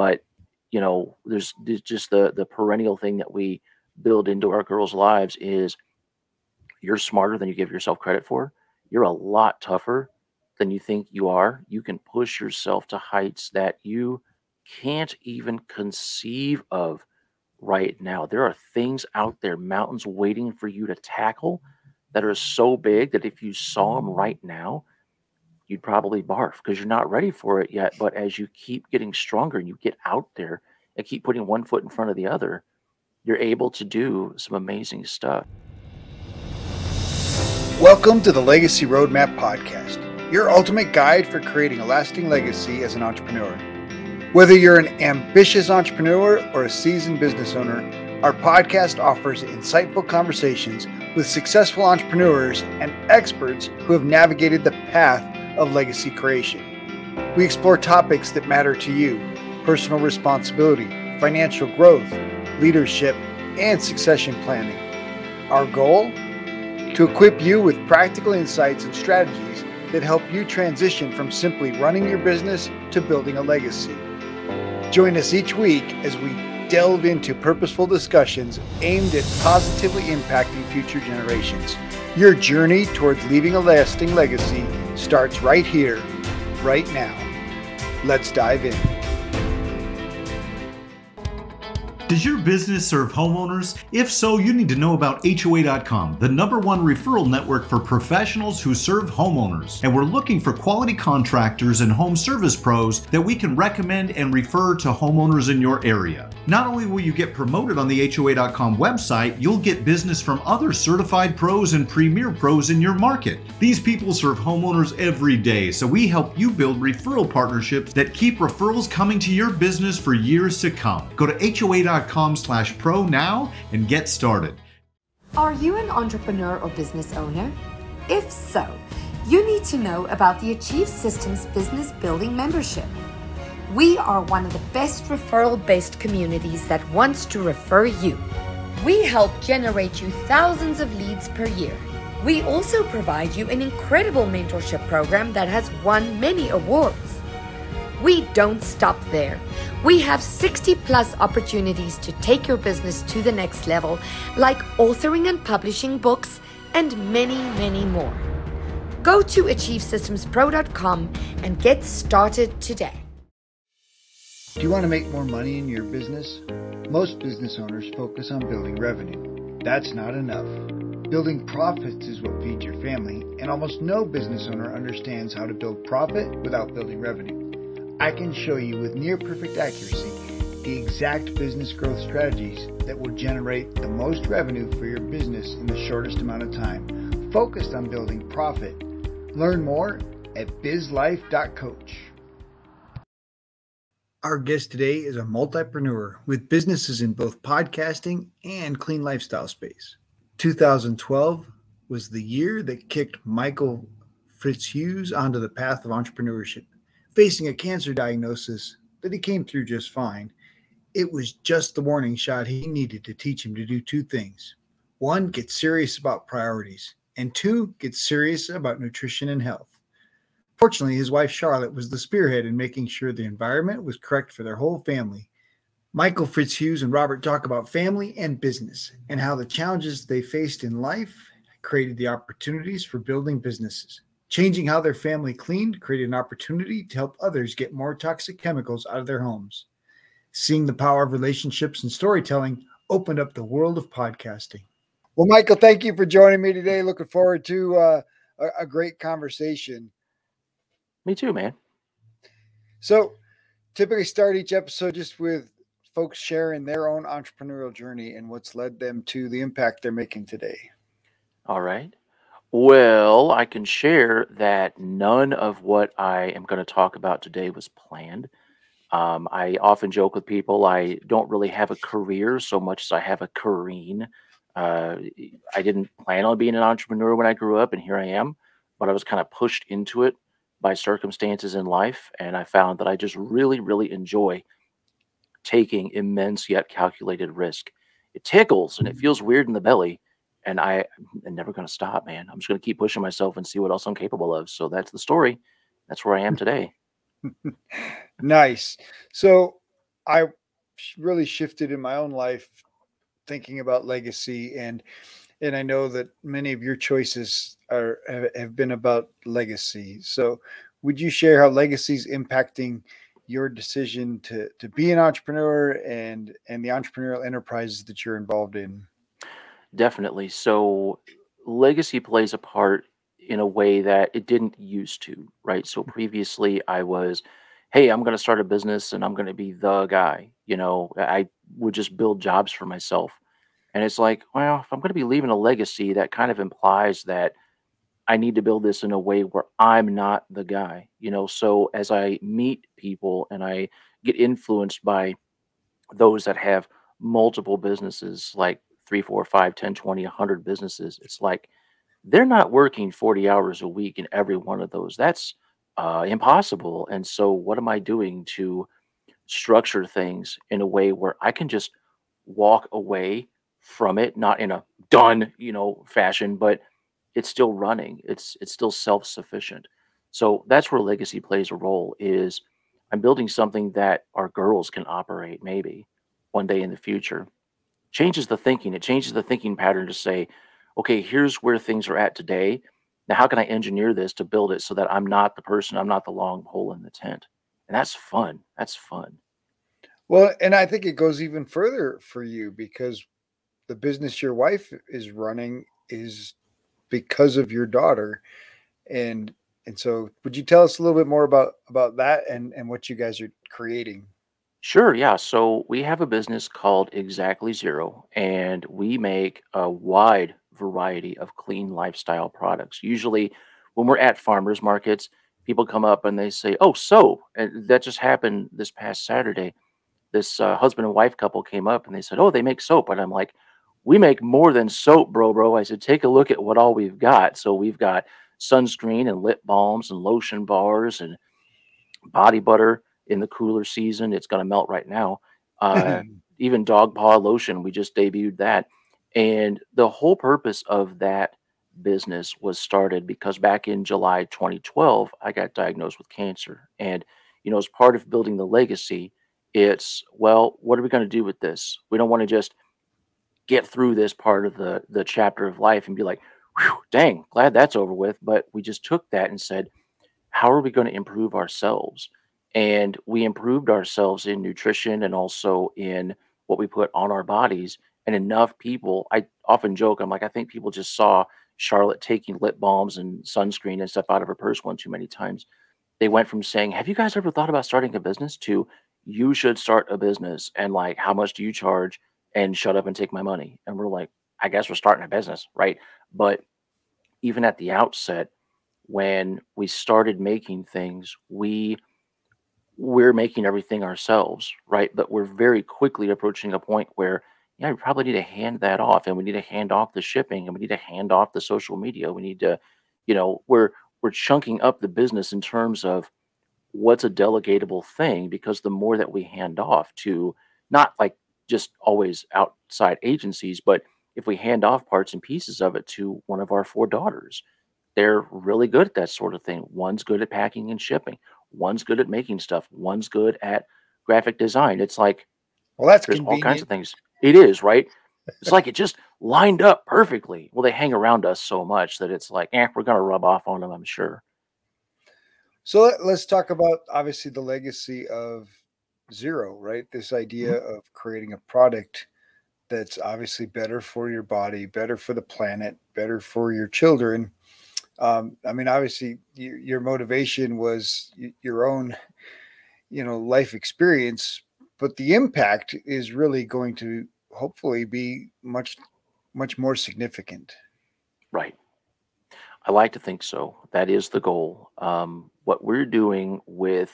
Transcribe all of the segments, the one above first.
but you know, there's, there's just the the perennial thing that we build into our girls' lives is you're smarter than you give yourself credit for. You're a lot tougher than you think you are. You can push yourself to heights that you can't even conceive of right now. There are things out there, mountains waiting for you to tackle that are so big that if you saw them right now, you'd probably barf because you're not ready for it yet. But as you keep getting stronger and you get out there and keep putting one foot in front of the other, you're able to do some amazing stuff. Welcome to the Legacy Roadmap Podcast, your ultimate guide for creating a lasting legacy as an entrepreneur. Whether you're an ambitious entrepreneur or a seasoned business owner, our podcast offers insightful conversations with successful entrepreneurs and experts who have navigated the path of legacy creation. We explore topics that matter to you personal responsibility, financial growth, leadership, and succession planning. Our goal? To equip you with practical insights and strategies that help you transition from simply running your business to building a legacy. Join us each week as we delve into purposeful discussions aimed at positively impacting future generations. Your journey towards leaving a lasting legacy starts right here, right now. Let's dive in. Does your business serve homeowners? If so, you need to know about HOA.com, the number one referral network for professionals who serve homeowners. And we're looking for quality contractors and home service pros that we can recommend and refer to homeowners in your area. Not only will you get promoted on the HOA.com website, you'll get business from other certified pros and premier pros in your market. These people serve homeowners every day, so we help you build referral partnerships that keep referrals coming to your business for years to come. Go to HOA.com slash pro now and get started. Are you an entrepreneur or business owner? If so, you need to know about the Achieve Systems Business Building Membership. We are one of the best referral based communities that wants to refer you. We help generate you thousands of leads per year. We also provide you an incredible mentorship program that has won many awards. We don't stop there. We have 60 plus opportunities to take your business to the next level, like authoring and publishing books, and many, many more. Go to achievesystemspro.com and get started today. Do you want to make more money in your business? Most business owners focus on building revenue. That's not enough. Building profits is what feeds your family, and almost no business owner understands how to build profit without building revenue. I can show you with near perfect accuracy the exact business growth strategies that will generate the most revenue for your business in the shortest amount of time, focused on building profit. Learn more at bizlife.coach. Our guest today is a multipreneur with businesses in both podcasting and clean lifestyle space. 2012 was the year that kicked Michael Fritzius onto the path of entrepreneurship facing a cancer diagnosis that he came through just fine. It was just the warning shot he needed to teach him to do two things. One, get serious about priorities, and two, get serious about nutrition and health. Fortunately, his wife Charlotte was the spearhead in making sure the environment was correct for their whole family. Michael Fritzius and Robert talk about family and business and how the challenges they faced in life created the opportunities for building businesses. Changing how their family cleaned created an opportunity to help others get more toxic chemicals out of their homes. Seeing the power of relationships and storytelling opened up the world of podcasting. Well, Michael, thank you for joining me today. Looking forward to uh, a, a great conversation. Me too, man. So, typically start each episode just with folks sharing their own entrepreneurial journey and what's led them to the impact they're making today. All right. Well, I can share that none of what I am going to talk about today was planned. Um, I often joke with people I don't really have a career so much as I have a careen. Uh, I didn't plan on being an entrepreneur when I grew up, and here I am. But I was kind of pushed into it by circumstances in life, and I found that I just really, really enjoy taking immense yet calculated risk. It tickles and it mm-hmm. feels weird in the belly, and I am never going to stop, man. I'm just going to keep pushing myself and see what else I'm capable of. So that's the story. That's where I am today. nice. So I really shifted in my own life thinking about legacy and and I know that many of your choices are have been about legacy. So, would you share how legacy is impacting your decision to to be an entrepreneur and and the entrepreneurial enterprises that you're involved in? Definitely. So legacy plays a part in a way that it didn't used to, right? So mm-hmm. previously I was, hey, I'm going to start a business and I'm going to be the guy. You know, I would just build jobs for myself. And it's like, well, if I'm going to be leaving a legacy, that kind of implies that I need to build this in a way where I'm not the guy, you know. So as I meet people and I get influenced by those that have multiple businesses, like three, four, five, ten, twenty, 100 businesses, it's like they're not working 40 hours a week in every one of those. That's uh, impossible. And so, what am I doing to structure things in a way where I can just walk away from it, not in a done, you know, fashion, but it's still running. It's it's still self-sufficient. So that's where legacy plays a role is I'm building something that our girls can operate maybe one day in the future. Changes the thinking. It changes the thinking pattern to say, okay, here's where things are at today. Now, how can I engineer this to build it so that I'm not the person, I'm not the long pole in the tent? And that's fun. That's fun. Well, and I think it goes even further for you because the business your wife is running is because of your daughter and and so would you tell us a little bit more about about that and and what you guys are creating Sure, yeah. So we have a business called Exactly Zero, and we make a wide variety of clean lifestyle products. Usually, when we're at farmers markets, people come up and they say, "Oh, soap." And that just happened this past Saturday. This uh, husband and wife couple came up and they said, "Oh, they make soap." And I'm like, "We make more than soap, bro, bro." I said, "Take a look at what all we've got." So we've got sunscreen and lip balms and lotion bars and body butter in the cooler season. It's going to melt right now. Uh, even dog paw lotion, we just debuted that. And the whole purpose of that business was started because back in July 2012, I got diagnosed with cancer. And, you know, as part of building the legacy, it's, well, what are we going to do with this? We don't want to just get through this part of the the chapter of life and be like, dang, glad that's over with. But we just took that and said, how are we going to improve ourselves? And we improved ourselves in nutrition and also in what we put on our bodies. And enough people, I often joke, I'm like, I think people just saw Charlotte taking lip balms and sunscreen and stuff out of her purse one too many times. They went from saying, Have you guys ever thought about starting a business to you should start a business and like how much do you charge and shut up and take my money? And we're like, I guess we're starting a business, right? But even at the outset, when we started making things, we we're making everything ourselves, right? But we're very quickly approaching a point where, yeah, we probably need to hand that off, and we need to hand off the shipping, and we need to hand off the social media. We need to, you know, we're we're chunking up the business in terms of what's a delegatable thing because the more that we hand off to not like just always outside agencies, but if we hand off parts and pieces of it to one of our four daughters, they're really good at that sort of thing. One's good at packing and shipping. One's good at making stuff. One's good at graphic design. It's like well that's there's all kinds of things. It is, right? It's like it just lined up perfectly. Well, they hang around us so much that it's like, eh, we're gonna rub off on them, I'm sure. so let's talk about obviously the legacy of zero right this idea Mhm. of creating a product that's obviously better for your body better for the planet better for your children um, i mean obviously your, your motivation was y- your own you know life experience but the impact is really going to hopefully be much much more significant Right. I like to think so. That is the goal. Um, what we're doing with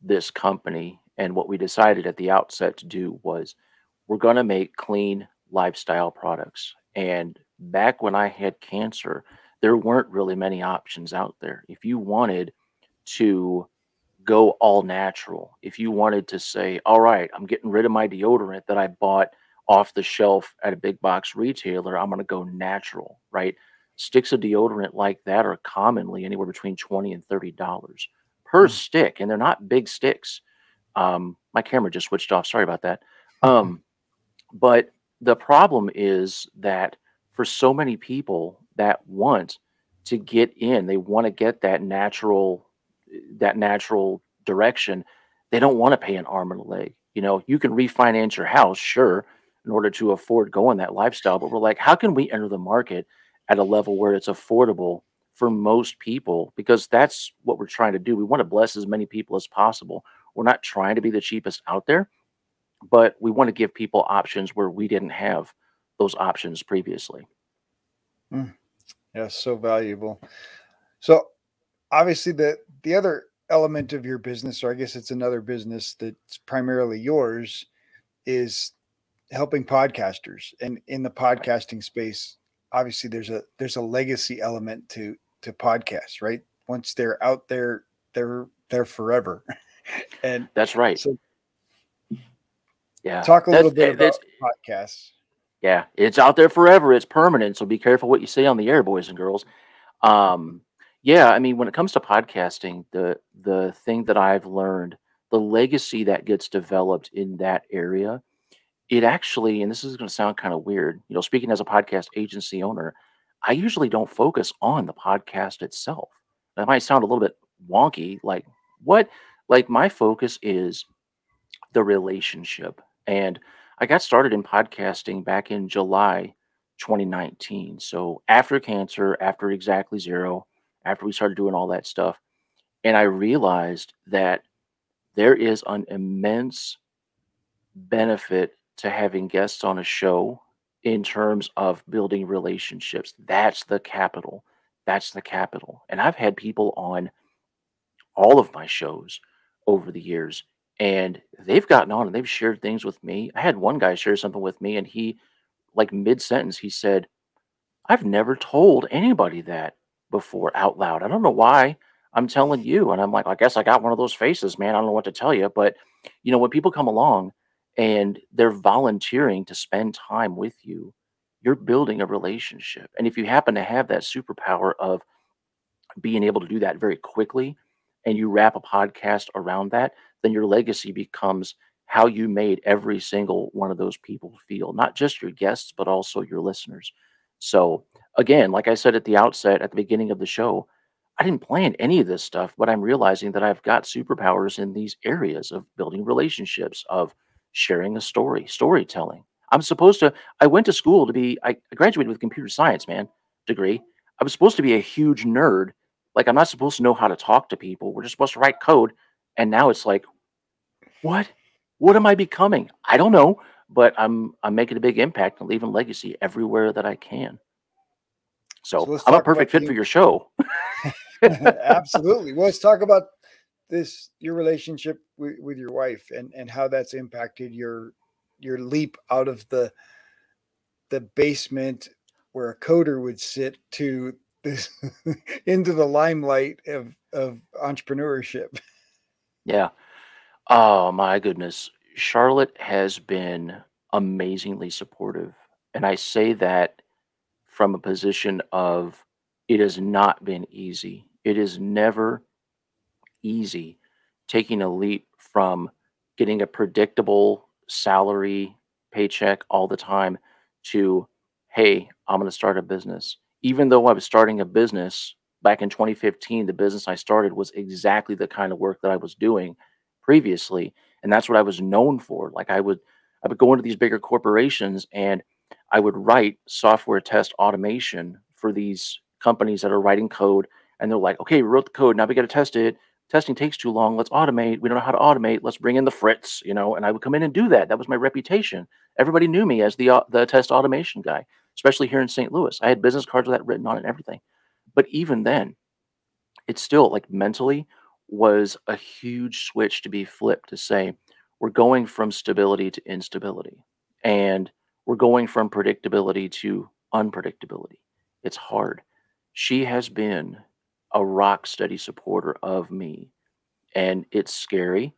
this company and what we decided at the outset to do was we're going to make clean lifestyle products. And back when I had cancer, there weren't really many options out there. If you wanted to go all natural, if you wanted to say, all right, I'm getting rid of my deodorant that I bought off the shelf at a big box retailer, I'm going to go natural, right? Sticks of deodorant like that are commonly anywhere between 20 and $30 per Mm. stick, and they're not big sticks. Um, my camera just switched off. Sorry about that. Um, but the problem is that for so many people that want to get in, they want to get that natural, that natural direction. They don't want to pay an arm and a leg. You know, you can refinance your house, sure, in order to afford going that lifestyle. But we're like, how can we enter the market at a level where it's affordable for most people? Because that's what we're trying to do. We want to bless as many people as possible. We're not trying to be the cheapest out there, but we want to give people options where we didn't have those options previously. Mm. Yeah, so valuable. So obviously the the other element of your business, or I guess it's another business that's primarily yours, is helping podcasters. And in the podcasting space, obviously there's a there's a legacy element to to podcasts, right? Once they're out there, they're they're forever. and that's right. So yeah. Talk a little bit about podcasts. Yeah, it's out there forever. It's permanent. So be careful what you say on the air, boys and girls. Um, yeah, I mean, when it comes to podcasting, the the thing that I've learned, the legacy that gets developed in that area, it actually, and this is going to sound kind of weird, you know, speaking as a podcast agency owner, I usually don't focus on the podcast itself. That might sound a little bit wonky, like what? Like my focus is the relationship. And I got started in podcasting back in July 2019. So after cancer, after exactly zero, after we started doing all that stuff. And I realized that there is an immense benefit to having guests on a show in terms of building relationships. That's the capital. That's the capital. And I've had people on all of my shows over the years and they've gotten on and they've shared things with me. I had one guy share something with me and he like mid sentence he said, "I've never told anybody that before out loud. I don't know why I'm telling you." And I'm like, "I guess I got one of those faces, man. I don't know what to tell you." But you know, when people come along and they're volunteering to spend time with you, you're building a relationship. And if you happen to have that superpower of being able to do that very quickly and you wrap a podcast around that, then your legacy becomes how you made every single one of those people feel, not just your guests, but also your listeners. So, again, like I said at the outset, at the beginning of the show, I didn't plan any of this stuff, but I'm realizing that I've got superpowers in these areas of building relationships, of sharing a story, storytelling. I'm supposed to, I went to school to be, I graduated with computer science, man, degree. I was supposed to be a huge nerd. Like, I'm not supposed to know how to talk to people. We're just supposed to write code. And now it's like, what? What am I becoming? I don't know, but I'm I'm making a big impact and leaving legacy everywhere that I can. So, so I'm a perfect fit the, for your show. absolutely. Well, let's talk about this your relationship with, with your wife and and how that's impacted your your leap out of the the basement where a coder would sit to this into the limelight of of entrepreneurship. Yeah. Oh my goodness. Charlotte has been amazingly supportive. And I say that from a position of it has not been easy. It is never easy taking a leap from getting a predictable salary paycheck all the time to, hey, I'm going to start a business. Even though I was starting a business back in 2015, the business I started was exactly the kind of work that I was doing previously and that's what i was known for. Like i would i would go into these bigger corporations and i would write software test automation for these companies that are writing code and they're like okay we wrote the code now we got to test it. Testing takes too long let's automate. We don't know how to automate let's bring in the fritz you know and i would come in and do that. That was my reputation. Everybody knew me as the uh, the test automation guy especially here in st louis i had business cards with that written on it and everything but even then it's still like mentally was a huge switch to be flipped to say we're going from stability to instability and we're going from predictability to unpredictability. It's hard. She has been a rock steady supporter of me. And it's scary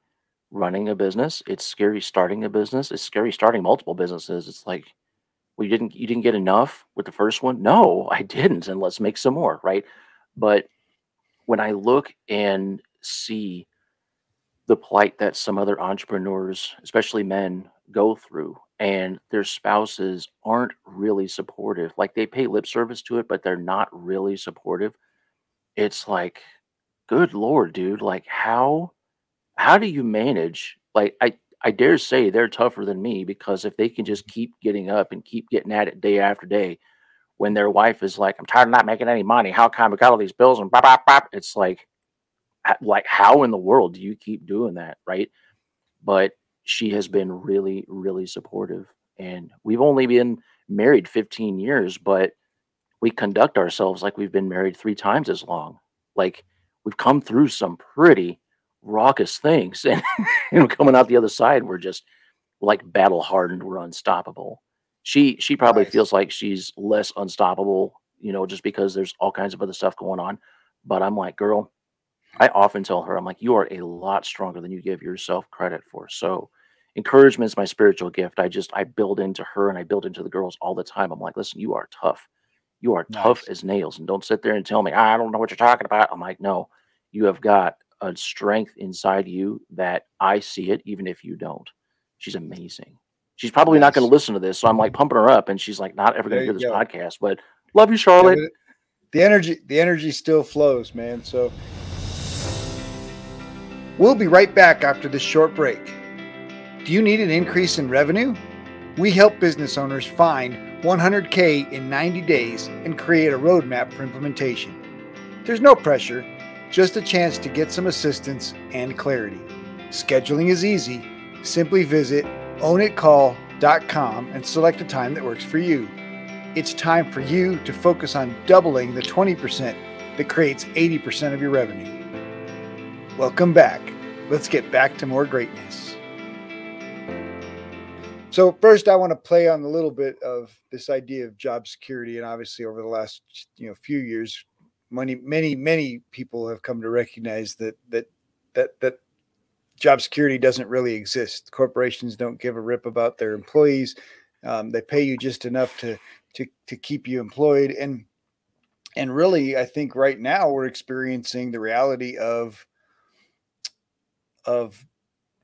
running a business. It's scary starting a business. It's scary starting multiple businesses. It's like, well, didn't you didn't get enough with the first one? No, I didn't. And let's make some more, right? But when I look and see the plight that some other entrepreneurs, especially men, go through, and their spouses aren't really supportive. Like they pay lip service to it, but they're not really supportive. It's like, good lord, dude, like how how do you manage? Like I I dare say they're tougher than me because if they can just mm-hmm. keep getting up and keep getting at it day after day, when their wife is like, "I'm tired of not making any money. How come I got all these bills?" and bop, bop, bop, it's like, like how in the world do you keep doing that, right? But she has been really, really supportive, and we've only been married 15 years, but we conduct ourselves like we've been married three times as long. Like we've come through some pretty raucous things, and you know, coming out the other side, we're just like battle hardened. We're unstoppable. She she probably Nice. feels like she's less unstoppable, you know, just because there's all kinds of other stuff going on. But I'm like, girl, I often tell her, I'm like, you are a lot stronger than you give yourself credit for. So encouragement is my spiritual gift. I just I build into her and I build into the girls all the time. I'm like, listen, you are tough. You are tough as nails. And don't sit there and tell me, I don't know what you're talking about. I'm like, no, you have got a strength inside you that I see it, even if you don't. She's amazing. She's probably not going to listen to this. So I'm like pumping her up and she's like not ever going to hear this go. podcast. But love you, Charlotte. but the energy the energy still flows, man. So we'll be right back after this short break. Do you need an increase in revenue? We help business owners find 100K in 90 days and create a roadmap for implementation. There's no pressure, just a chance to get some assistance and clarity. Scheduling is easy. Simply visit ownitcall.com and select a time that works for you. It's time for you to focus on doubling the 20% that creates 80% of your revenue. Welcome back. Let's get back to more greatness. So, first, I want to play on a little bit of this idea of job security. And obviously, over the last you know few years, many, many, many people have come to recognize that that that that job security doesn't really exist. Corporations don't give a rip about their employees. Um, they pay you just enough to to to keep you employed and and really i think right now we're experiencing the reality of of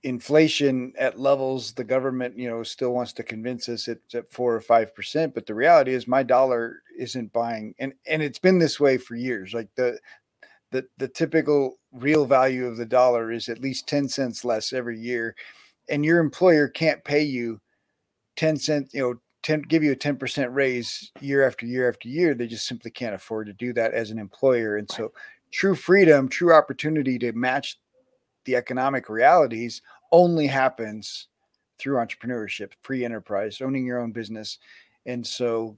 inflation at levels the government you know still wants to convince us it's at four or five percent but the reality is my dollar isn't buying and and it's been this way for years. Like the the the typical real value of the dollar is at least 10 cents less every year and your employer can't pay you 10 cent you know 10 give you a 10% raise year after year after year. They just simply can't afford to do that as an employer and so true freedom true opportunity to match the economic realities only happens through entrepreneurship free enterprise owning your own business. And so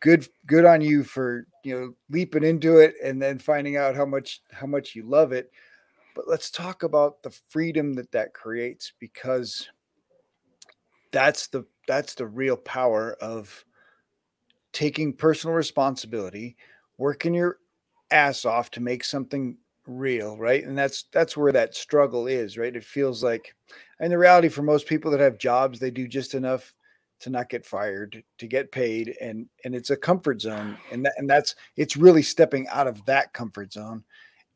good good on you for you know leaping into it and then finding out how much how much you love it. But let's talk about the freedom that that creates because that's the that's the real power of taking personal responsibility working your ass off to make something real right? And that's that's where that struggle is right? It feels like and the reality for most people that have jobs they do just enough to not get fired to get paid and and it's a comfort zone and that and that's it's really stepping out of that comfort zone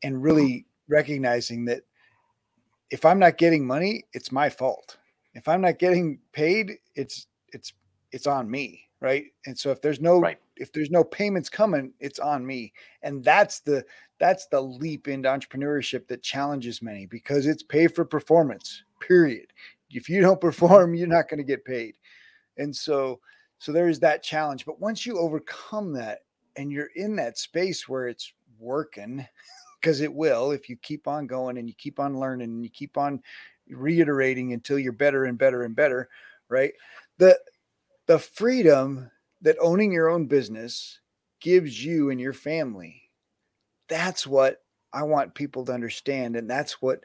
and uh-huh. really recognizing that if i'm not getting money it's my fault. If i'm not getting paid it's it's it's on me right? And so if there's no Right. if there's no payments coming it's on me. And that's the that's the leap into entrepreneurship that challenges many because it's pay for performance period. If you don't perform you're not going to get paid. And so so there's that challenge. But once you overcome that and you're in that space where it's working because it will if you keep on going and you keep on learning and you keep on reiterating until you're better and better and better right? The the freedom that owning your own business gives you and your family that's what i want people to understand and that's what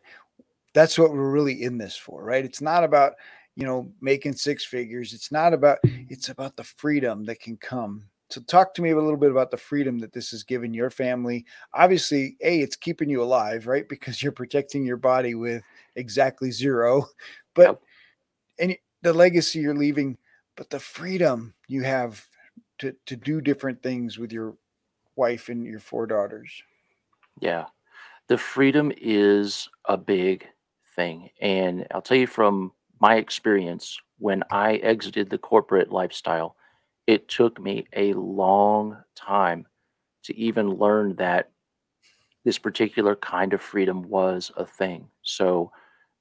that's what we're really in this for right? It's not about you know making six figures. It's not about it's about the freedom that can come. So talk to me a little bit about the freedom that this has given your family. Obviously a it's keeping you alive right? Because you're protecting your body with exactly zero. But Yep. and the legacy you're leaving but the freedom you have to to do different things with your wife and your four daughters Yeah. The freedom is a big thing. And I'll tell you from my experience, when I exited the corporate lifestyle, it took me a long time to even learn that this particular kind of freedom was a thing. So,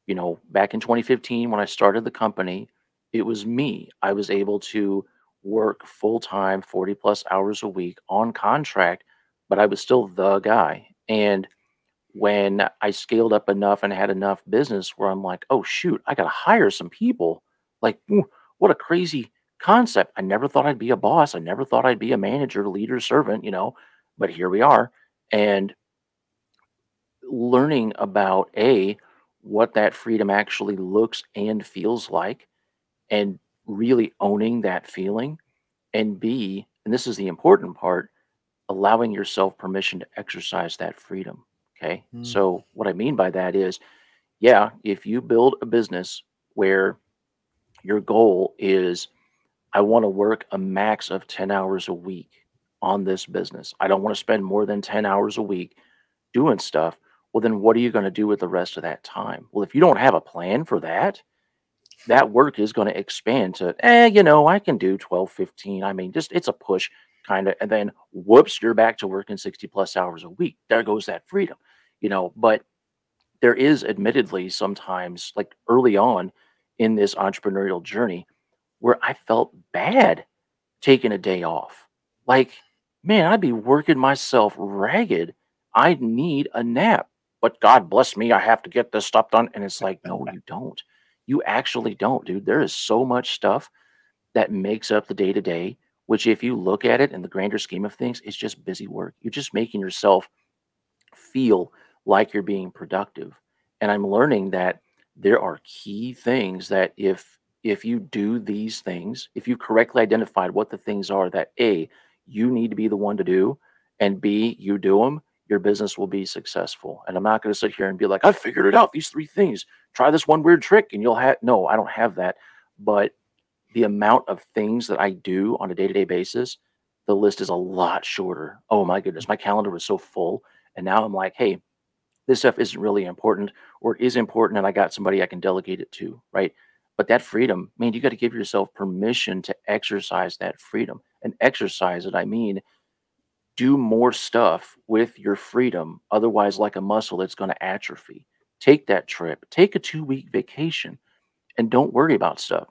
you know, back in 2015, when I started the company, it was me. I was able to work full time, 40 plus hours a week on contract, but I was still the guy. And when I scaled up enough and had enough business where I'm like, oh, shoot, I got to hire some people. Like, what a crazy concept. I never thought I'd be a boss. I never thought I'd be a manager, leader, servant, you know, but here we are. And learning about A, what that freedom actually looks and feels like, and really owning that feeling. And B, and this is the important part, allowing yourself permission to exercise that freedom. Okay. Mm. So, what I mean by that is, yeah, if you build a business where your goal is, I want to work a max of 10 hours a week on this business, I don't want to spend more than 10 hours a week doing stuff. Well, then what are you going to do with the rest of that time? Well, if you don't have a plan for that, that work is going to expand to, eh, you know, I can do 12, 15. I mean, just it's a push kind of, and then whoops, you're back to working 60 plus hours a week. There goes that freedom, you know. But there is admittedly sometimes, like early on in this entrepreneurial journey, where I felt bad taking a day off. Like, man, I'd be working myself ragged. I need a nap. But God bless me, I have to get this stuff done. And it's like, no, you don't. You actually don't, dude. There is so much stuff that makes up the day to day, which, if you look at it in the grander scheme of things, it's just busy work. You're just making yourself feel like you're being productive. And I'm learning that there are key things that if if you do these things, if you correctly identified what the things are that A, you need to be the one to do, and B, you do them, your business will be successful. And I'm not going to sit here and be like, I figured it out, these three things. Try this one weird trick and you'll have no, I don't have that. But the amount of things that I do on a day-to-day basis, the list is a lot shorter. Oh my goodness, my calendar was so full. And now I'm like, hey, this stuff isn't really important, or it is important, and I got somebody I can delegate it to, right? But that freedom, man, you got to give yourself permission to exercise that freedom. And exercise it, I mean, do more stuff with your freedom. Otherwise, like a muscle, it's going to atrophy. Take that trip, take a two week vacation, and don't worry about stuff.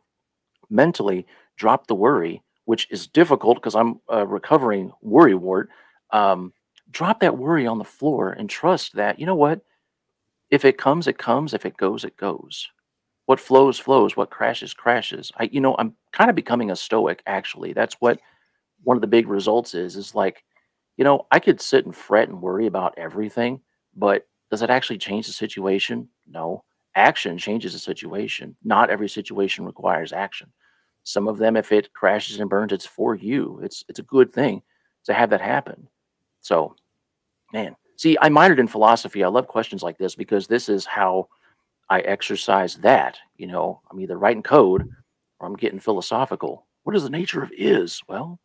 Mentally, drop the worry, which is difficult because I'm a recovering worry wart. Um, drop that worry on the floor and trust that, you know what? If it comes, it comes. If it goes, it goes. What flows, flows. What crashes, crashes. I, you know, I'm kind of becoming a stoic, actually. That's what one of the big results is, is like, you know, I could sit and fret and worry about everything, but does it actually change the situation? No. Action changes the situation. Not every situation requires action. Some of them, if it crashes and burns, it's for you. It's it's a good thing to have that happen. So, man, see, I minored in philosophy. I love questions like this because this is how I exercise that. You know, I'm either writing code or I'm getting philosophical. What is the nature of is? Well,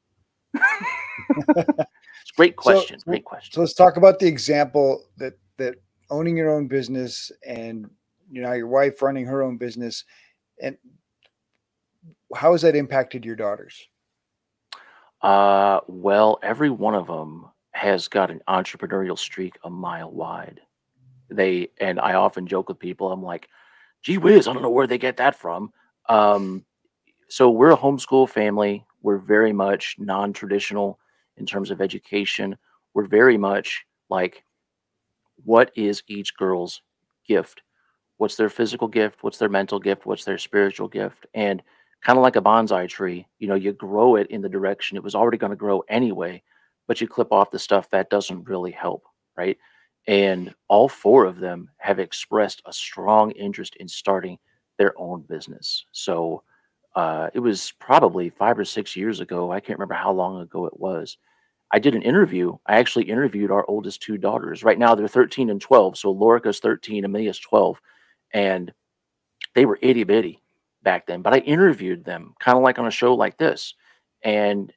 it's a great question. So, great question. So let's talk about the example that that owning your own business and you know your wife running her own business and how has that impacted your daughters? Uh, well, every one of them has got an entrepreneurial streak a mile wide. They and I often joke with people. I'm like, "Gee whiz, I don't know where they get that from." Um, so we're a homeschool family. We're very much non-traditional in terms of education. We're very much like, what is each girl's gift? What's their physical gift? What's their mental gift? What's their spiritual gift? And kind of like a bonsai tree, you know, you grow it in the direction it was already going to grow anyway, but you clip off the stuff that doesn't really help, right? And all four of them have expressed a strong interest in starting their own business. So uh, it was probably five or six years ago. I can't remember how long ago it was. I did an interview. I actually interviewed our oldest two daughters. Right now they're 13 and 12. So Lorica's 13, Amelia's 12. And they were itty bitty back then. But I interviewed them kind of like on a show like this. And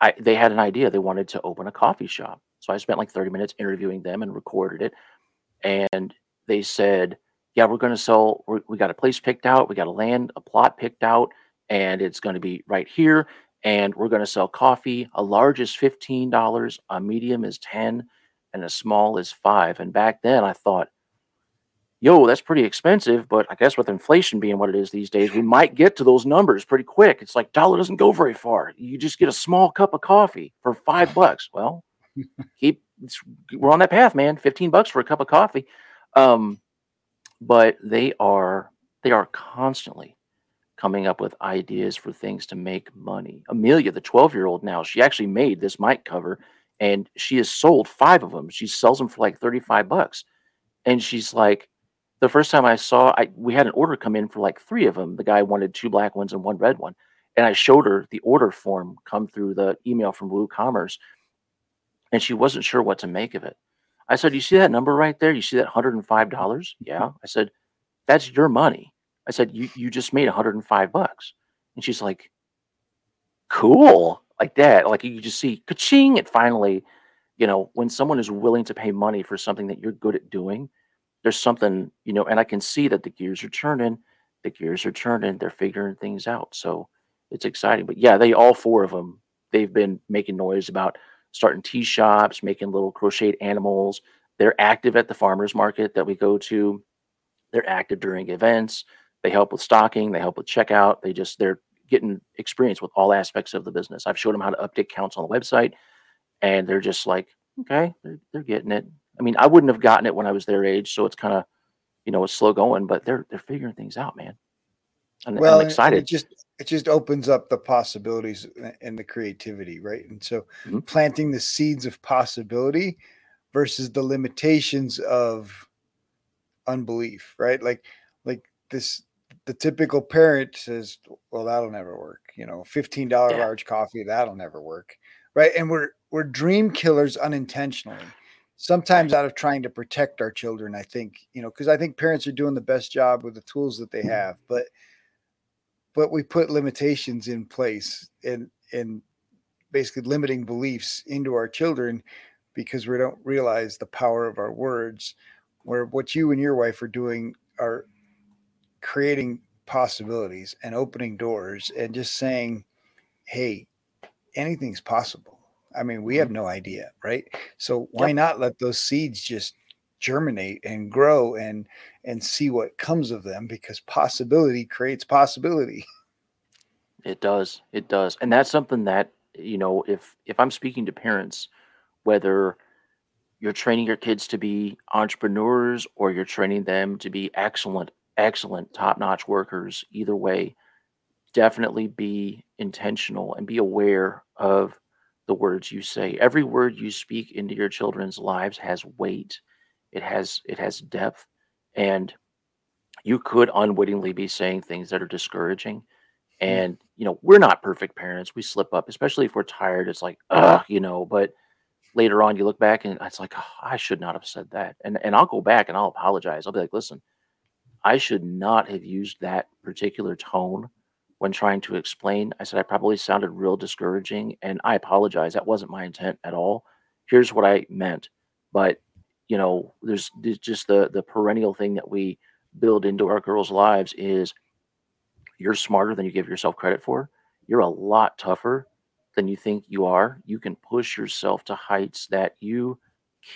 I, they had an idea. They wanted to open a coffee shop. So I spent like 30 minutes interviewing them and recorded it. And they said, yeah, we're going to sell, we're, we got a place picked out, we got a land, a plot picked out, and it's going to be right here. And we're going to sell coffee. A large is $15, a medium is 10, and a small is five. And back then I thought, yo, that's pretty expensive. But I guess with inflation being what it is these days, we might get to those numbers pretty quick. It's like dollar doesn't go very far. You just get a small cup of coffee for five bucks. Well, keep we're on that path, man. 15 bucks for a cup of coffee. Um, but they are they are constantly coming up with ideas for things to make money. Amelia, the 12 year old now, she actually made this mic cover and she has sold five of them. She sells them for like 35 bucks. And she's like, the first time I saw, I we had an order come in for like three of them. The guy wanted two black ones and one red one. And I showed her the order form come through the email from WooCommerce. And she wasn't sure what to make of it. I said, You see that number right there? You see that $105? Yeah. I said, That's your money. I said, You you just made 105 bucks. And she's like, Cool. Like that. Like you just see ka-ching, it finally, you know, when someone is willing to pay money for something that you're good at doing, there's something, you know, and I can see that the gears are turning, the gears are turning, they're figuring things out. So it's exciting. But yeah, they all four of them, they've been making noise about starting tea shops, making little crocheted animals. They're active at the farmers market that we go to. They're active during events. They help with stocking. They help with checkout. They just they're getting experience with all aspects of the business. I've showed them how to update counts on the website, and they're just like, okay, they're, they're getting it. I mean, I wouldn't have gotten it when I was their age, so it's kind of, you know, it's slow going, but they're they're figuring things out, man. And well, I'm excited. It just it just opens up the possibilities and the creativity, right? And so mm-hmm. planting the seeds of possibility versus the limitations of unbelief, right? Like like this the typical parent says, "Well, that'll never work." You know, fifteen dollar yeah. large coffee, that'll never work, right? And we're we're dream killers unintentionally. Sometimes out of trying to protect our children, I think you know, because I think parents are doing the best job with the tools that they mm-hmm. have, but but we put limitations in place and and basically limiting beliefs into our children because we don't realize the power of our words where what you and your wife are doing are creating possibilities and opening doors and just saying hey anything's possible i mean we have mm-hmm. no idea right so why yep. not let those seeds just germinate and grow and and see what comes of them because possibility creates possibility it does it does and that's something that you know if if i'm speaking to parents whether you're training your kids to be entrepreneurs or you're training them to be excellent excellent top-notch workers either way definitely be intentional and be aware of the words you say. Every word you speak into your children's lives has weight. It has it has depth and you could unwittingly be saying things that are discouraging mm. and you know we're not perfect parents. We slip up especially if we're tired. It's like ugh you know but later on you look back and it's like oh, i should not have said that. And and i'll go back and i'll apologize. I'll be like listen i should not have used that particular tone when trying to explain i said i probably sounded real discouraging and i apologize that wasn't my intent at all here's what i meant but you know, there's, there's just the the perennial thing that we build into our girls' lives is you're smarter than you give yourself credit for. You're a lot tougher than you think you are. You can push yourself to heights that you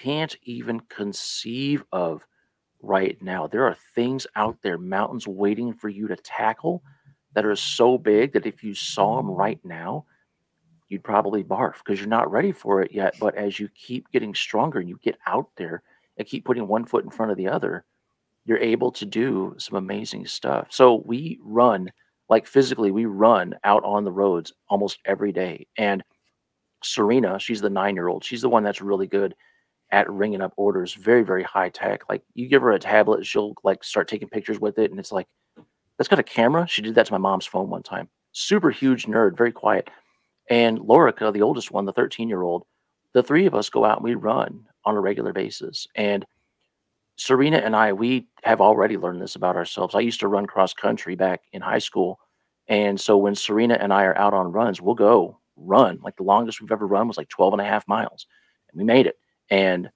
can't even conceive of right now. There are things out there, mountains waiting for you to tackle that are so big that if you saw them right now, you'd probably barf because you're not ready for it yet. But as you keep getting stronger and you get out there and keep putting one foot in front of the other, you're able to do some amazing stuff. So we run, like physically, we run out on the roads almost every day. And Serena, she's the nine year old, she's the one that's really good at ringing up orders, very, very high tech. Like you give her a tablet, she'll like start taking pictures with it. And it's like, that's got a camera. She did that to my mom's phone one time. Super huge nerd, very quiet and Lorica, the oldest one, the 13 year old, the three of us go out and we run on a regular basis. And Serena and I, we have already learned this about ourselves. I used to run cross country back in high school. And so when Serena and I are out on runs, we'll go run. Like the longest we've ever run was like 12 and a half miles. And we made it. And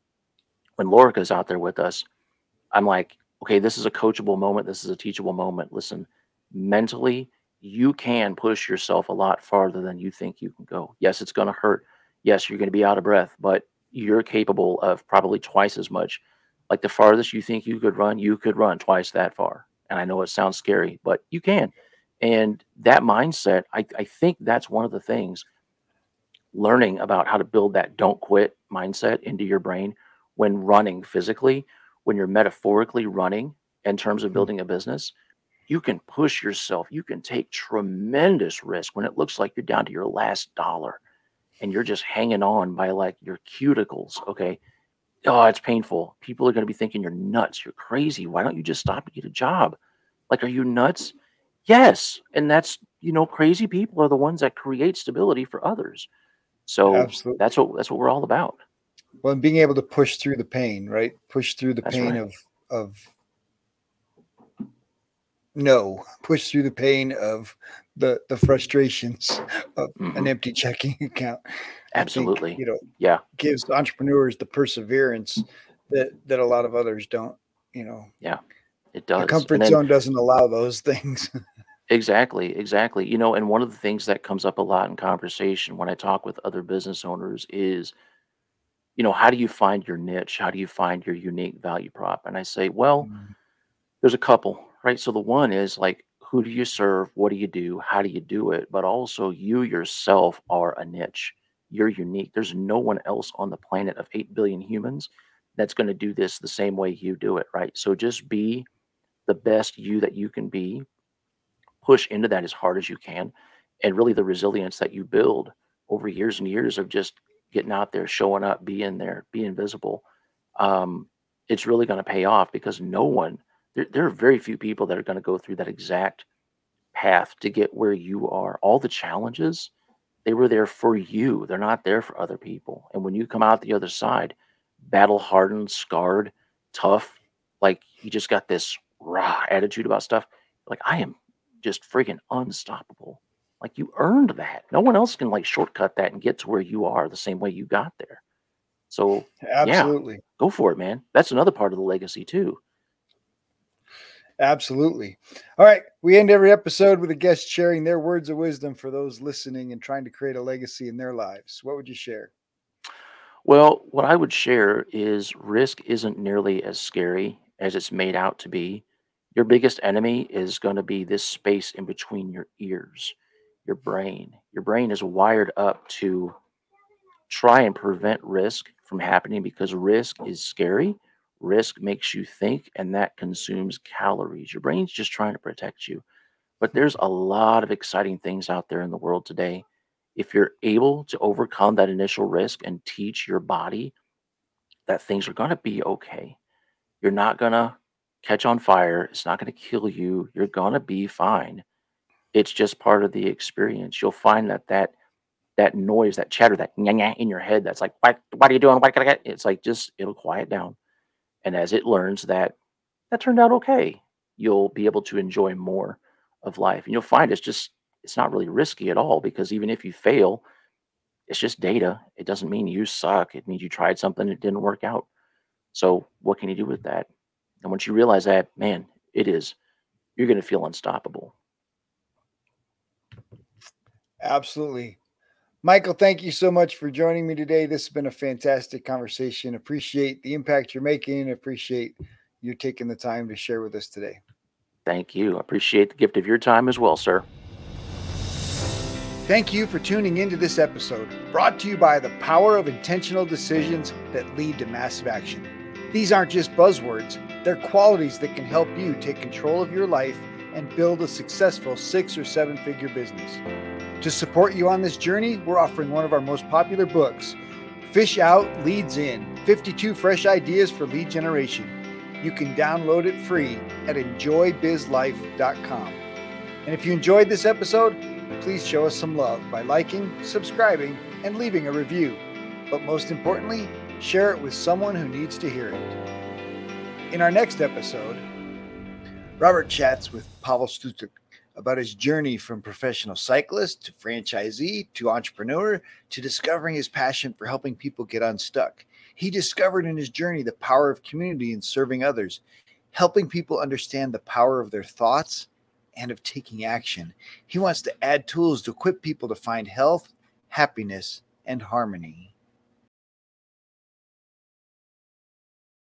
when Lorica's out there with us, I'm like, okay, this is a coachable moment, this is a teachable moment. Listen, mentally, you can push yourself a lot farther than you think you can go. Yes, it's going to hurt. Yes, you're going to be out of breath, but you're capable of probably twice as much. Like the farthest you think you could run, you could run twice that far. And I know it sounds scary, but you can. And that mindset, I, I think that's one of the things learning about how to build that don't quit mindset into your brain when running physically, when you're metaphorically running in terms of Mhm. building a business, you can push yourself. You can take tremendous risk when it looks like you're down to your last dollar and you're just hanging on by like your cuticles. Okay. Oh, it's painful. People are going to be thinking you're nuts. You're crazy. Why don't you just stop and get a job? Like, are you nuts? Yes. And that's, you know, crazy people are the ones that create stability for others. So Absolutely. that's what that's what we're all about. Well, and being able to push through the pain, right? Push through the That's pain right. of of no, push through the pain of the the frustrations of an Mhm. empty checking account. I think, Absolutely. you know, Yeah. gives entrepreneurs the perseverance that that a lot of others don't. You know, yeah It does. the comfort then- zone doesn't allow those things. Exactly, exactly. You know, and one of the things that comes up a lot in conversation when I talk with other business owners is, you know, how do you find your niche? How do you find your unique value prop? And I say, well, Mm, there's a couple, right? So the one is like, who do you serve? What do you do? How do you do it? But also, you yourself are a niche. You're unique. There's no one else on the planet of 8 billion humans that's going to do this the same way you do it, right? So just be the best you that you can be push into that as hard as you can and really the resilience that you build over years and years of just getting out there showing up being there being visible um, it's really going to pay off because no one there, there are very few people that are going to go through that exact path to get where you are. All the challenges they were there for you. They're not there for other people. And when you come out the other side battle hardened scarred tough like you just got this raw attitude about stuff like i am just freaking unstoppable. Like you earned that. No one else can like shortcut that and get to where you are the same way you got there. So Absolutely. go for it, man. That's another part of the legacy too. Absolutely. All right. We end every episode with a guest sharing their words of wisdom for those listening and trying to create a legacy in their lives. What would you share? Well, what I would share is risk isn't nearly as scary as it's made out to be. Your biggest enemy is going to be this space in between your ears, your brain. Your brain is wired up to try and prevent risk from happening because risk is scary. Risk makes you think, and that consumes calories. Your brain's just trying to protect you. But there's a lot of exciting things out there in the world today. If you're able to overcome that initial risk and teach your body that things are going to be okay, you're not going to catch on fire. It's not going to kill you. You're going to be fine. It's just part of the experience. You'll find that that that noise, that chatter, that in your head, that's like, what, what are you doing? What can I get? It's like just it'll quiet down. And as it learns that that turned out okay, you'll be able to enjoy more of life. And you'll find it's just it's not really risky at all because even if you fail, it's just data. It doesn't mean you suck. It means you tried something it didn't work out. So what can you do with that? And once you realize that, man, it is you're going to feel unstoppable. Absolutely. Michael, thank you so much for joining me today. This has been a fantastic conversation. Appreciate the impact you're making. Appreciate you taking the time to share with us today. Thank you. Appreciate the gift of your time as well, sir. Thank you for tuning into this episode, brought to you by the power of intentional decisions that lead to massive action. These aren't just buzzwords, they're qualities that can help you take control of your life and build a successful six or seven figure business. To support you on this journey, we're offering one of our most popular books, Fish Out Leads In 52 Fresh Ideas for Lead Generation. You can download it free at enjoybizlife.com. And if you enjoyed this episode, please show us some love by liking, subscribing, and leaving a review. But most importantly, share it with someone who needs to hear it. In our next episode, Robert chats with Pavel Stutuk about his journey from professional cyclist to franchisee to entrepreneur to discovering his passion for helping people get unstuck. He discovered in his journey the power of community and serving others. helping people understand the power of their thoughts and of taking action. He wants to add tools to equip people to find health, happiness, and harmony.